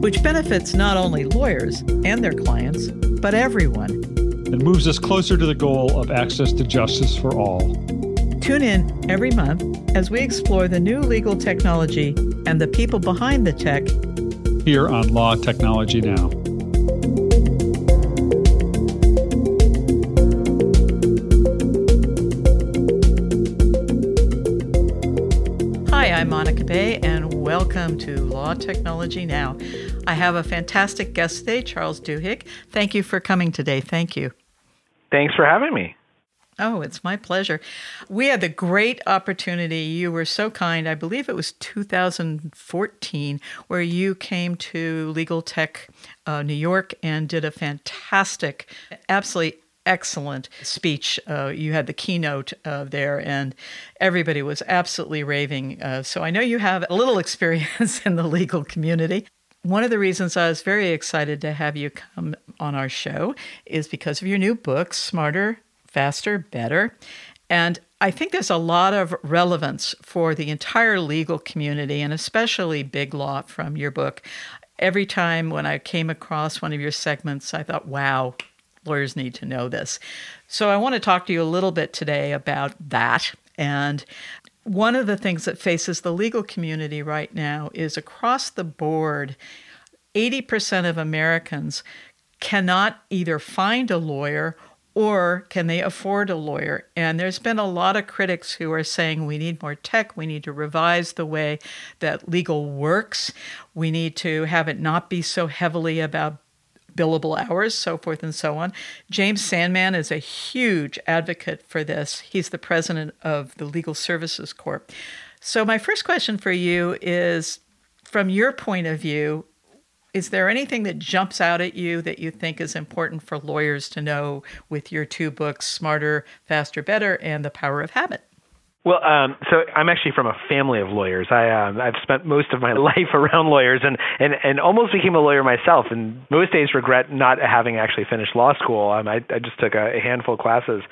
Which benefits not only lawyers and their clients, but everyone. And moves us closer to the goal of access to justice for all. Tune in every month as we explore the new legal technology and the people behind the tech here on Law Technology Now. Hi, I'm Monica Bay, and welcome to Law Technology Now. I have a fantastic guest today, Charles Duhigg. Thank you for coming today. Thank you. Thanks for having me. Oh, it's my pleasure. We had the great opportunity. You were so kind. I believe it was 2014 where you came to Legal Tech uh, New York and did a fantastic, absolutely excellent speech. Uh, you had the keynote uh, there, and everybody was absolutely raving. Uh, so I know you have a little experience in the legal community. One of the reasons I was very excited to have you come on our show is because of your new book, Smarter, Faster, Better. And I think there's a lot of relevance for the entire legal community and especially big law from your book. Every time when I came across one of your segments, I thought, wow, lawyers need to know this. So I want to talk to you a little bit today about that. And one of the things that faces the legal community right now is across the board, 80% of Americans cannot either find a lawyer or can they afford a lawyer? And there's been a lot of critics who are saying we need more tech, we need to revise the way that legal works, we need to have it not be so heavily about billable hours, so forth and so on. James Sandman is a huge advocate for this. He's the president of the Legal Services Corp. So, my first question for you is from your point of view, is there anything that jumps out at you that you think is important for lawyers to know with your two books, Smarter, Faster, Better, and The Power of Habit? Well, um, so I'm actually from a family of lawyers. I um, I've spent most of my life around lawyers, and and and almost became a lawyer myself. And most days regret not having actually finished law school. Um, I I just took a, a handful of classes,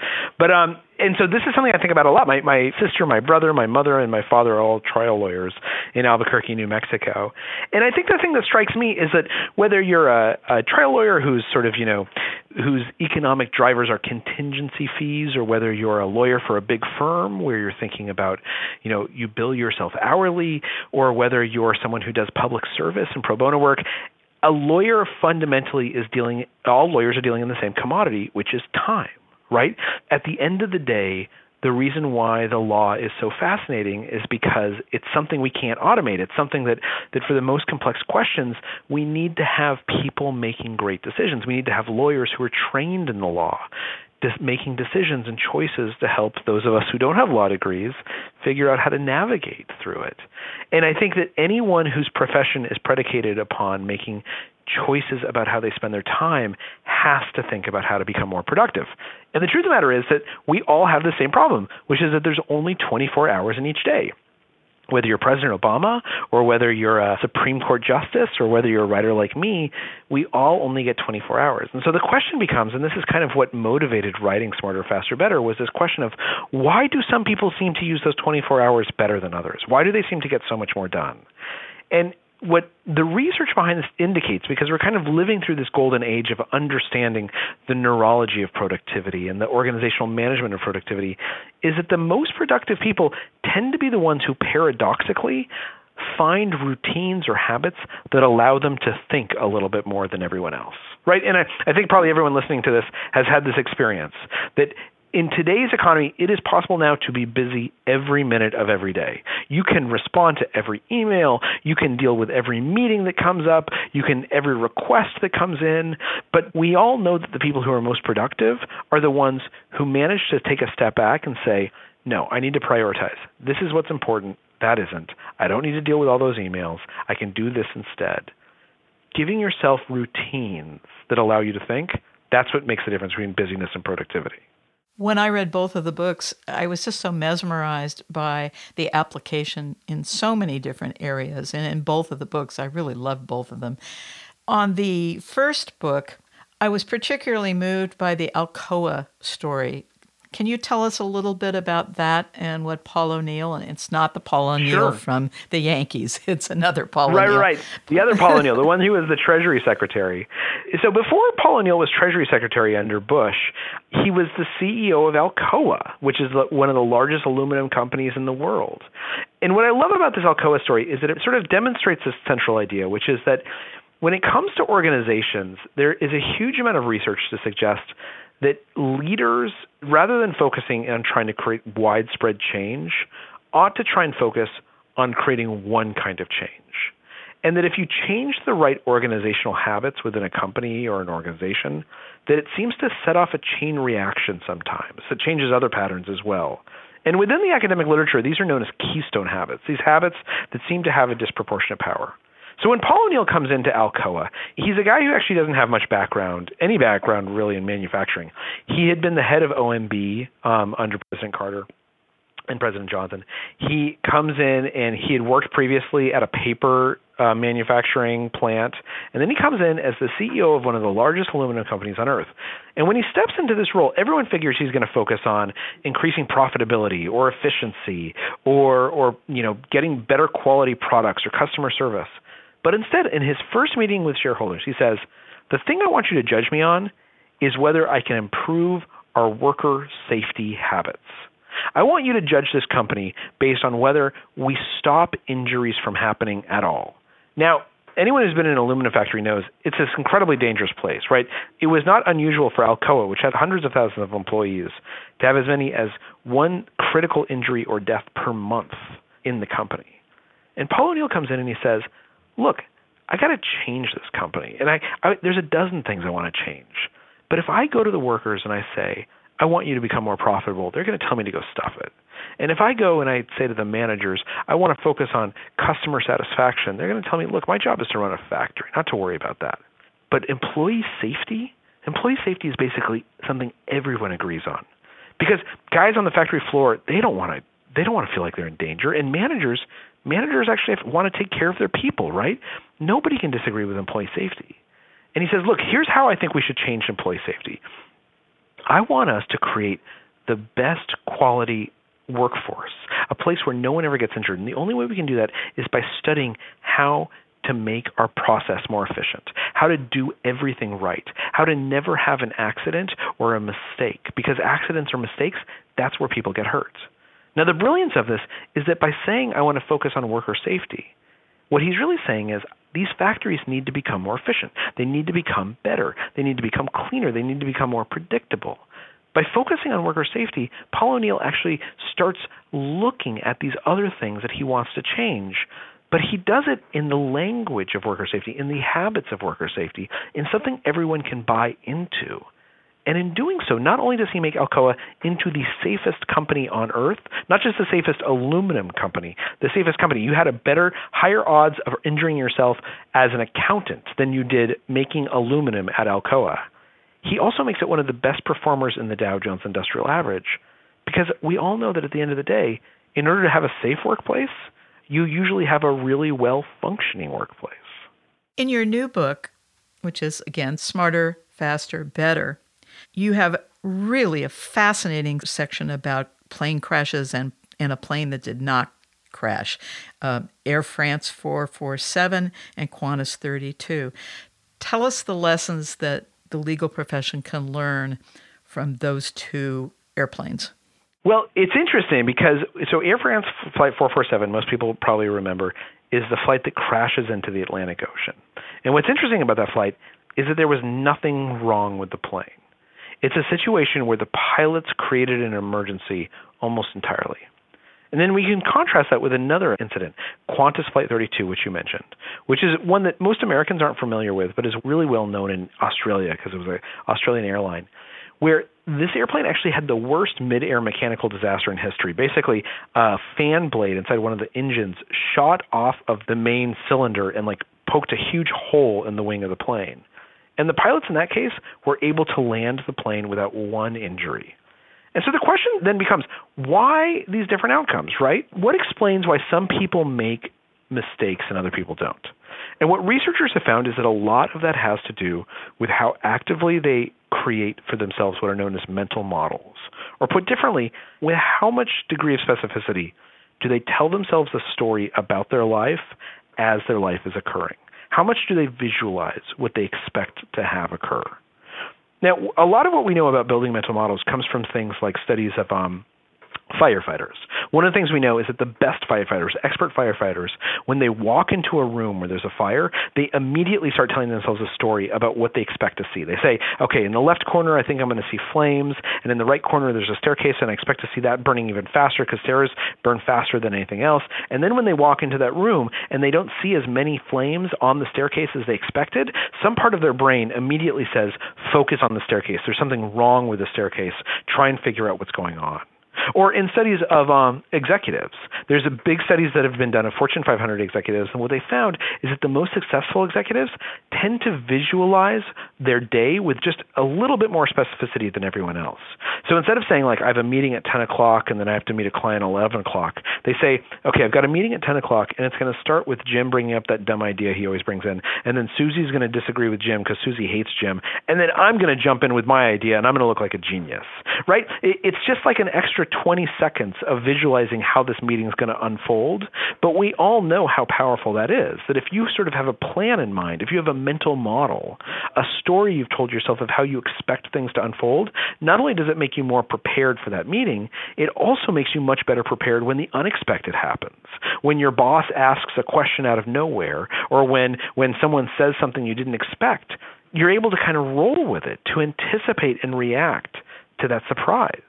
but um, and so this is something I think about a lot. My my sister, my brother, my mother, and my father are all trial lawyers in Albuquerque, New Mexico. And I think the thing that strikes me is that whether you're a, a trial lawyer who's sort of you know whose economic drivers are contingency fees, or whether you're a lawyer for a big firm where you're thinking about you know you bill yourself hourly, or whether you're someone who does public service and pro bono work, a lawyer fundamentally is dealing all lawyers are dealing in the same commodity which is time right? At the end of the day, the reason why the law is so fascinating is because it's something we can't automate. It's something that, that for the most complex questions, we need to have people making great decisions. We need to have lawyers who are trained in the law, making decisions and choices to help those of us who don't have law degrees figure out how to navigate through it. And I think that anyone whose profession is predicated upon making choices about how they spend their time has to think about how to become more productive. And the truth of the matter is that we all have the same problem, which is that there's only 24 hours in each day. Whether you're President Obama or whether you're a Supreme Court justice or whether you're a writer like me, we all only get 24 hours. And so the question becomes, and this is kind of what motivated writing Smarter, Faster, Better, was this question of why do some people seem to use those 24 hours better than others? Why do they seem to get so much more done? And what the research behind this indicates, because we're kind of living through this golden age of understanding the neurology of productivity and the organizational management of productivity, is that the most productive people tend to be the ones who paradoxically find routines or habits that allow them to think a little bit more than everyone else. Right? And I, I think probably everyone listening to this has had this experience that in today's economy, it is possible now to be busy every minute of every day. You can respond to every email, you can deal with every meeting that comes up, you can every request that comes in, but we all know that the people who are most productive are the ones who manage to take a step back and say, "No, I need to prioritize. This is what's important. That isn't. I don't need to deal with all those emails. I can do this instead." giving yourself routines that allow you to think, that's what makes the difference between busyness and productivity. When I read both of the books, I was just so mesmerized by the application in so many different areas. And in both of the books, I really loved both of them. On the first book, I was particularly moved by the Alcoa story can you tell us a little bit about that and what Paul O'Neill, and it's not the Paul O'Neill sure. from the Yankees, it's another Paul right, O'Neill. Right, right. The other Paul O'Neill, the one who was the Treasury Secretary. So before Paul O'Neill was Treasury Secretary under Bush, he was the CEO of Alcoa, which is one of the largest aluminum companies in the world. And what I love about this Alcoa story is that it sort of demonstrates this central idea, which is that when it comes to organizations, there is a huge amount of research to suggest that leaders, rather than focusing on trying to create widespread change, ought to try and focus on creating one kind of change. And that if you change the right organizational habits within a company or an organization, that it seems to set off a chain reaction sometimes that changes other patterns as well. And within the academic literature, these are known as keystone habits, these habits that seem to have a disproportionate power. So when Paul O'Neill comes into Alcoa, he's a guy who actually doesn't have much background, any background really in manufacturing. He had been the head of OMB um, under President Carter and President Johnson. He comes in and he had worked previously at a paper uh, manufacturing plant, and then he comes in as the CEO of one of the largest aluminum companies on earth. And when he steps into this role, everyone figures he's going to focus on increasing profitability or efficiency or or you know getting better quality products or customer service. But instead, in his first meeting with shareholders, he says, The thing I want you to judge me on is whether I can improve our worker safety habits. I want you to judge this company based on whether we stop injuries from happening at all. Now, anyone who's been in an aluminum factory knows it's this incredibly dangerous place, right? It was not unusual for Alcoa, which had hundreds of thousands of employees, to have as many as one critical injury or death per month in the company. And Paul O'Neill comes in and he says, look, I got to change this company, and I, I there's a dozen things I want to change. But if I go to the workers and I say, I want you to become more profitable, they're going to tell me to go stuff it. And if I go and I say to the managers, I want to focus on customer satisfaction, they're going to tell me, look, my job is to run a factory, not to worry about that. But employee safety, employee safety is basically something everyone agrees on. Because guys on the factory floor, they don't want to they don't want to feel like they're in danger and managers managers actually want to take care of their people, right? Nobody can disagree with employee safety. And he says, look, here's how I think we should change employee safety. I want us to create the best quality workforce, a place where no one ever gets injured. And the only way we can do that is by studying how to make our process more efficient, how to do everything right, how to never have an accident or a mistake. Because accidents or mistakes, that's where people get hurt. Now, the brilliance of this is that by saying I want to focus on worker safety, what he's really saying is these factories need to become more efficient. They need to become better. They need to become cleaner. They need to become more predictable. By focusing on worker safety, Paul O'Neill actually starts looking at these other things that he wants to change. But he does it in the language of worker safety, in the habits of worker safety, in something everyone can buy into. And in doing so, not only does he make Alcoa into the safest company on earth, not just the safest aluminum company, the safest company. You had a better, higher odds of injuring yourself as an accountant than you did making aluminum at Alcoa. He also makes it one of the best performers in the Dow Jones Industrial Average because we all know that at the end of the day, in order to have a safe workplace, you usually have a really well functioning workplace. In your new book, which is again Smarter, Faster, Better, you have really a fascinating section about plane crashes and, and a plane that did not crash uh, Air France 447 and Qantas 32. Tell us the lessons that the legal profession can learn from those two airplanes. Well, it's interesting because so Air France Flight 447, most people probably remember, is the flight that crashes into the Atlantic Ocean. And what's interesting about that flight is that there was nothing wrong with the plane. It's a situation where the pilots created an emergency almost entirely. And then we can contrast that with another incident, Qantas Flight 32, which you mentioned, which is one that most Americans aren't familiar with, but is really well known in Australia because it was an Australian airline, where this airplane actually had the worst mid-air mechanical disaster in history. Basically, a fan blade inside one of the engines shot off of the main cylinder and like poked a huge hole in the wing of the plane. And the pilots in that case were able to land the plane without one injury. And so the question then becomes why these different outcomes, right? What explains why some people make mistakes and other people don't? And what researchers have found is that a lot of that has to do with how actively they create for themselves what are known as mental models. Or put differently, with how much degree of specificity do they tell themselves a story about their life as their life is occurring? How much do they visualize what they expect to have occur? Now, a lot of what we know about building mental models comes from things like studies of um, firefighters. One of the things we know is that the best firefighters, expert firefighters, when they walk into a room where there's a fire, they immediately start telling themselves a story about what they expect to see. They say, okay, in the left corner, I think I'm going to see flames, and in the right corner, there's a staircase, and I expect to see that burning even faster because stairs burn faster than anything else. And then when they walk into that room and they don't see as many flames on the staircase as they expected, some part of their brain immediately says, focus on the staircase. There's something wrong with the staircase. Try and figure out what's going on. Or in studies of um, executives, there's a big studies that have been done of Fortune 500 executives, and what they found is that the most successful executives tend to visualize their day with just a little bit more specificity than everyone else. So instead of saying like I have a meeting at 10 o'clock and then I have to meet a client at 11 o'clock, they say, okay, I've got a meeting at 10 o'clock, and it's going to start with Jim bringing up that dumb idea he always brings in, and then Susie's going to disagree with Jim because Susie hates Jim, and then I'm going to jump in with my idea, and I'm going to look like a genius, right? It's just like an extra 20 seconds of visualizing how this meeting is going to unfold. But we all know how powerful that is. That if you sort of have a plan in mind, if you have a mental model, a story you've told yourself of how you expect things to unfold, not only does it make you more prepared for that meeting, it also makes you much better prepared when the unexpected happens. When your boss asks a question out of nowhere, or when, when someone says something you didn't expect, you're able to kind of roll with it, to anticipate and react to that surprise.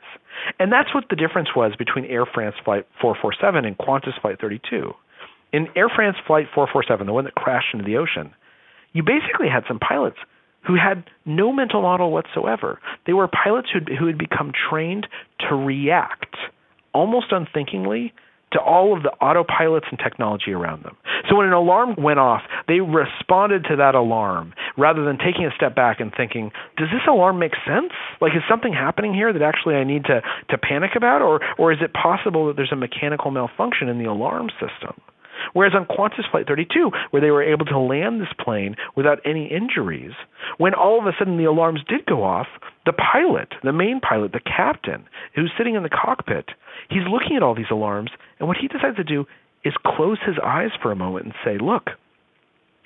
And that's what the difference was between Air France Flight 447 and Qantas Flight 32. In Air France Flight 447, the one that crashed into the ocean, you basically had some pilots who had no mental model whatsoever. They were pilots who had become trained to react almost unthinkingly to all of the autopilots and technology around them. So when an alarm went off, they responded to that alarm rather than taking a step back and thinking, does this alarm make sense? Like is something happening here that actually I need to to panic about or or is it possible that there's a mechanical malfunction in the alarm system? Whereas on Qantas Flight 32, where they were able to land this plane without any injuries, when all of a sudden the alarms did go off, the pilot, the main pilot, the captain, who's sitting in the cockpit, he's looking at all these alarms, and what he decides to do is close his eyes for a moment and say, Look,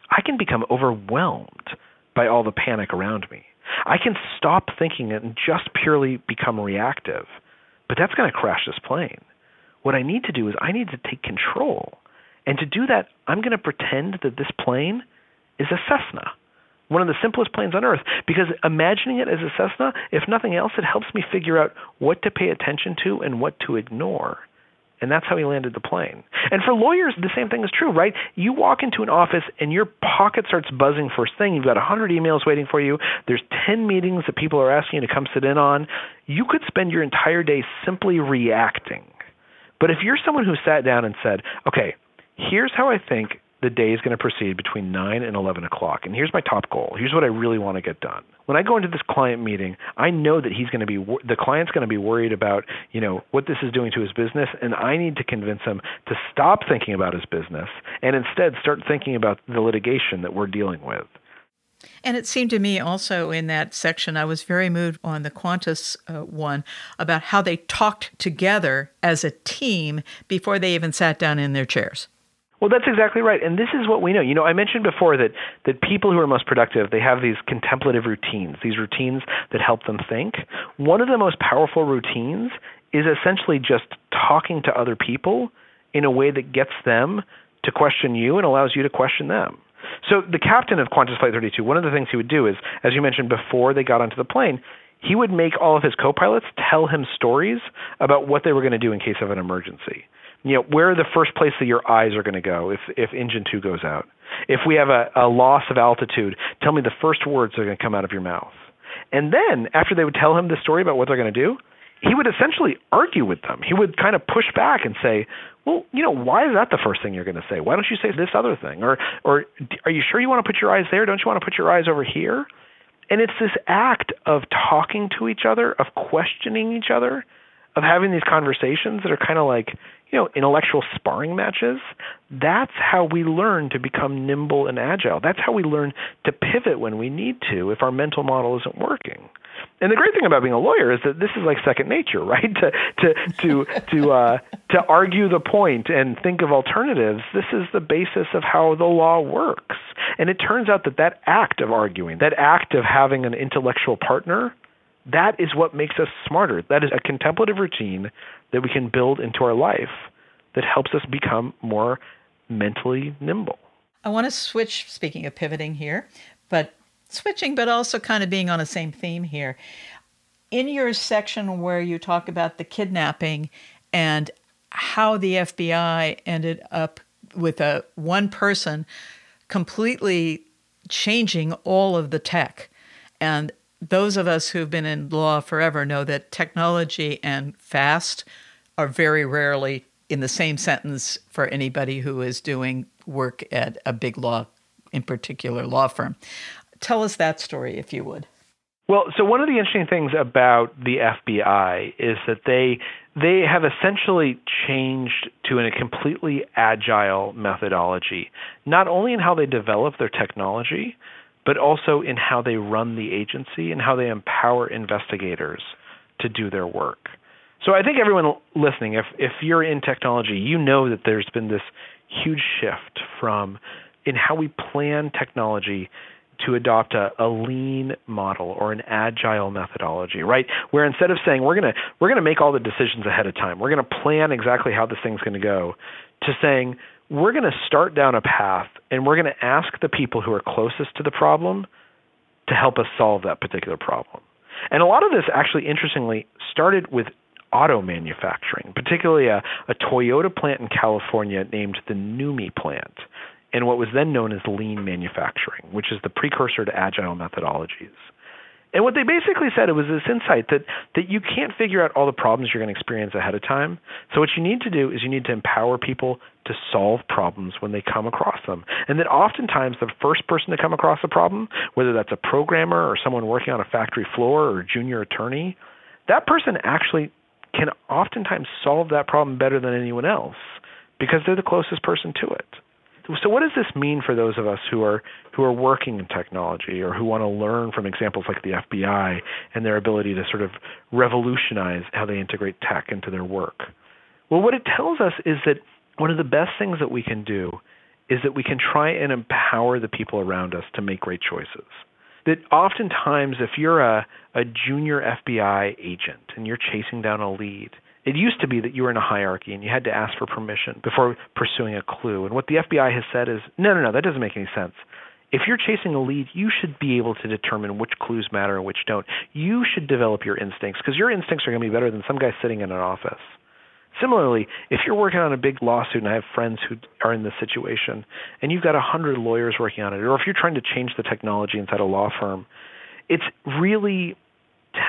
I can become overwhelmed by all the panic around me. I can stop thinking and just purely become reactive. But that's going to crash this plane. What I need to do is I need to take control. And to do that, I'm going to pretend that this plane is a Cessna, one of the simplest planes on earth. Because imagining it as a Cessna, if nothing else, it helps me figure out what to pay attention to and what to ignore. And that's how he landed the plane. And for lawyers, the same thing is true, right? You walk into an office and your pocket starts buzzing first thing. You've got 100 emails waiting for you. There's 10 meetings that people are asking you to come sit in on. You could spend your entire day simply reacting. But if you're someone who sat down and said, okay, here's how I think the day is going to proceed between 9 and 11 o'clock. And here's my top goal. Here's what I really want to get done. When I go into this client meeting, I know that he's going to be the client's going to be worried about, you know, what this is doing to his business and I need to convince him to stop thinking about his business and instead start thinking about the litigation that we're dealing with. And it seemed to me also in that section, I was very moved on the Qantas uh, one about how they talked together as a team before they even sat down in their chairs. Well, that's exactly right, and this is what we know. You know, I mentioned before that that people who are most productive they have these contemplative routines, these routines that help them think. One of the most powerful routines is essentially just talking to other people in a way that gets them to question you and allows you to question them. So the captain of Qantas Flight 32, one of the things he would do is, as you mentioned before they got onto the plane, he would make all of his co-pilots tell him stories about what they were going to do in case of an emergency you know, where are the first place that your eyes are going to go if if engine two goes out? If we have a, a loss of altitude, tell me the first words that are going to come out of your mouth. And then after they would tell him the story about what they're going to do, he would essentially argue with them. He would kind of push back and say, "Well, you know, why is that the first thing you're going to say? Why don't you say this other thing? Or, or are you sure you want to put your eyes there? Don't you want to put your eyes over here?" And it's this act of talking to each other, of questioning each other, of having these conversations that are kind of like, you know, intellectual sparring matches. That's how we learn to become nimble and agile. That's how we learn to pivot when we need to if our mental model isn't working. And the great thing about being a lawyer is that this is like second nature, right? To to to to uh, to argue the point and think of alternatives. This is the basis of how the law works. And it turns out that that act of arguing, that act of having an intellectual partner, that is what makes us smarter. That is a contemplative routine that we can build into our life that helps us become more mentally nimble. I want to switch, speaking of pivoting here, but switching, but also kind of being on the same theme here. In your section where you talk about the kidnapping and how the FBI ended up with a one person completely changing all of the tech. And those of us who've been in law forever know that technology and fast are very rarely in the same sentence for anybody who is doing work at a big law, in particular law firm. Tell us that story, if you would. Well, so one of the interesting things about the FBI is that they they have essentially changed to a completely agile methodology, not only in how they develop their technology, but also in how they run the agency and how they empower investigators to do their work. So I think everyone listening, if if you're in technology, you know that there's been this huge shift from in how we plan technology to adopt a, a lean model or an agile methodology, right? Where instead of saying we're gonna we're gonna make all the decisions ahead of time, we're gonna plan exactly how this thing's gonna go, to saying we're gonna start down a path and we're gonna ask the people who are closest to the problem to help us solve that particular problem. And a lot of this actually interestingly started with auto manufacturing, particularly a, a Toyota plant in California named the NUMMI plant and what was then known as lean manufacturing, which is the precursor to agile methodologies. And what they basically said it was this insight that that you can't figure out all the problems you're going to experience ahead of time. So what you need to do is you need to empower people to solve problems when they come across them. And that oftentimes the first person to come across a problem, whether that's a programmer or someone working on a factory floor or a junior attorney, that person actually can oftentimes solve that problem better than anyone else because they're the closest person to it so what does this mean for those of us who are who are working in technology or who want to learn from examples like the FBI and their ability to sort of revolutionize how they integrate tech into their work? Well, what it tells us is that one of the best things that we can do is that we can try and empower the people around us to make great choices. That oftentimes, if you're a, a junior FBI agent and you're chasing down a lead, it used to be that you were in a hierarchy and you had to ask for permission before pursuing a clue. And what the FBI has said is no, no, no, that doesn't make any sense. If you're chasing a lead, you should be able to determine which clues matter and which don't. You should develop your instincts because your instincts are going to be better than some guy sitting in an office. Similarly, if you're working on a big lawsuit, and I have friends who are in this situation, and you've got a hundred lawyers working on it, or if you're trying to change the technology inside a law firm, it's really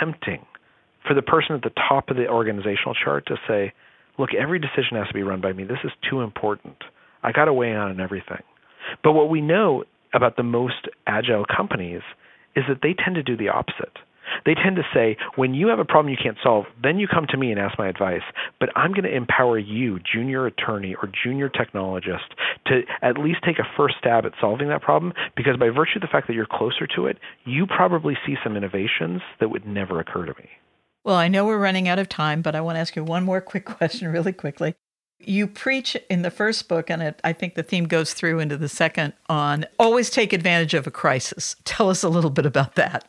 tempting for the person at the top of the organizational chart to say, look, every decision has to be run by me. This is too important. I got to weigh in on everything. But what we know about the most agile companies is that they tend to do the opposite. They tend to say, when you have a problem you can't solve, then you come to me and ask my advice. But I'm going to empower you, junior attorney or junior technologist, to at least take a first stab at solving that problem because by virtue of the fact that you're closer to it, you probably see some innovations that would never occur to me. Well, I know we're running out of time, but I want to ask you one more quick question really quickly. You preach in the first book, and it, I think the theme goes through into the second on always take advantage of a crisis. Tell us a little bit about that.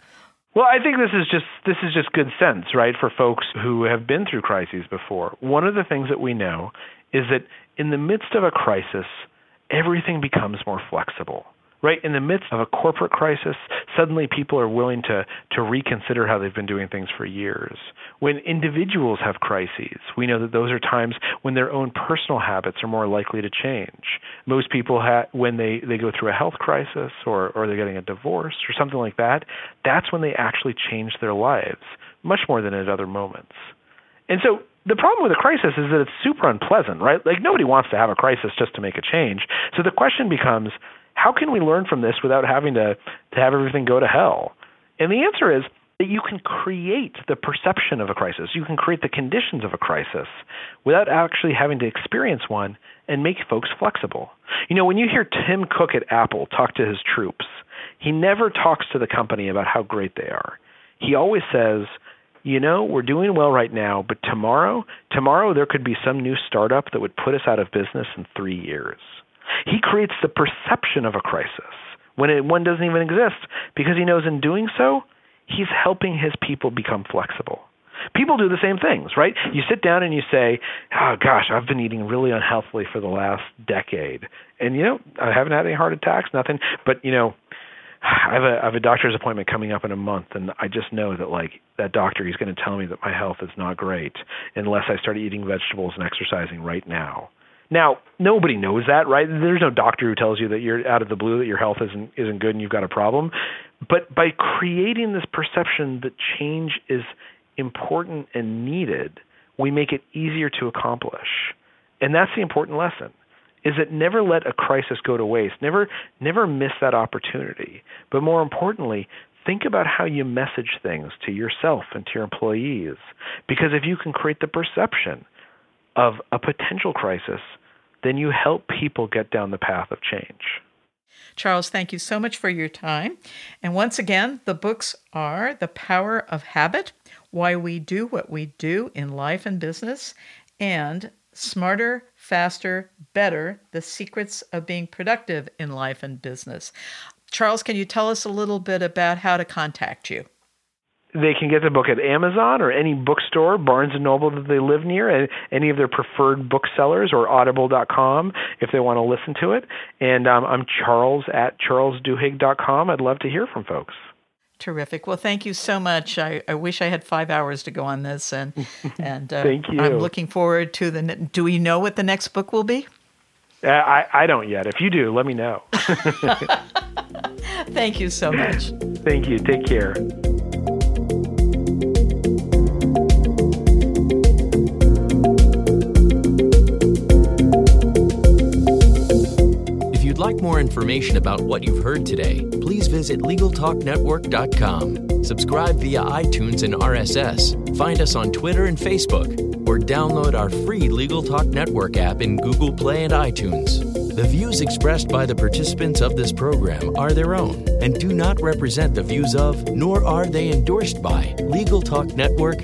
Well, I think this is just this is just good sense, right, for folks who have been through crises before. One of the things that we know is that in the midst of a crisis, everything becomes more flexible right in the midst of a corporate crisis suddenly people are willing to to reconsider how they've been doing things for years when individuals have crises we know that those are times when their own personal habits are more likely to change most people ha- when they they go through a health crisis or or they're getting a divorce or something like that that's when they actually change their lives much more than at other moments And so the problem with a crisis is that it's super unpleasant, right? Like nobody wants to have a crisis just to make a change. So the question becomes, how can we learn from this without having to, to have everything go to hell? And the answer is that you can create the perception of a crisis. You can create the conditions of a crisis without actually having to experience one and make folks flexible. You know, when you hear Tim Cook at Apple talk to his troops, he never talks to the company about how great they are. He always says, you know, we're doing well right now, but tomorrow, tomorrow there could be some new startup that would put us out of business in three years. He creates the perception of a crisis when it, one doesn't even exist because he knows in doing so, he's helping his people become flexible. People do the same things, right? You sit down and you say, "Oh gosh, I've been eating really unhealthily for the last decade, and you know, I haven't had any heart attacks, nothing. But you know, I have a I have a doctor's appointment coming up in a month, and I just know that like that doctor, he's going to tell me that my health is not great unless I start eating vegetables and exercising right now. Now, nobody knows that, right? There's no doctor who tells you that you're out of the blue that your health isn't isn't good and you've got a problem. But by creating this perception that change is important and needed, we make it easier to accomplish. And that's the important lesson is that never let a crisis go to waste. Never never miss that opportunity. But more importantly, think about how you message things to yourself and to your employees. Because if you can create the perception of a potential crisis, then you help people get down the path of change. Charles, thank you so much for your time. And once again, the books are The Power of Habit, Why We Do What We Do in Life and Business, and Smarter, Faster, Better The Secrets of Being Productive in Life and Business. Charles, can you tell us a little bit about how to contact you? They can get the book at Amazon or any bookstore, Barnes and Noble that they live near, and any of their preferred booksellers, or Audible.com if they want to listen to it. And um, I'm Charles at charlesduhigg.com. I'd love to hear from folks. Terrific. Well, thank you so much. I, I wish I had five hours to go on this, and and uh, thank you. I'm looking forward to the. Do we know what the next book will be? Uh, I I don't yet. If you do, let me know. thank you so much. Thank you. Take care. Like more information about what you've heard today, please visit LegalTalkNetwork.com. Subscribe via iTunes and RSS. Find us on Twitter and Facebook, or download our free Legal Talk Network app in Google Play and iTunes. The views expressed by the participants of this program are their own and do not represent the views of, nor are they endorsed by, Legal Talk Network,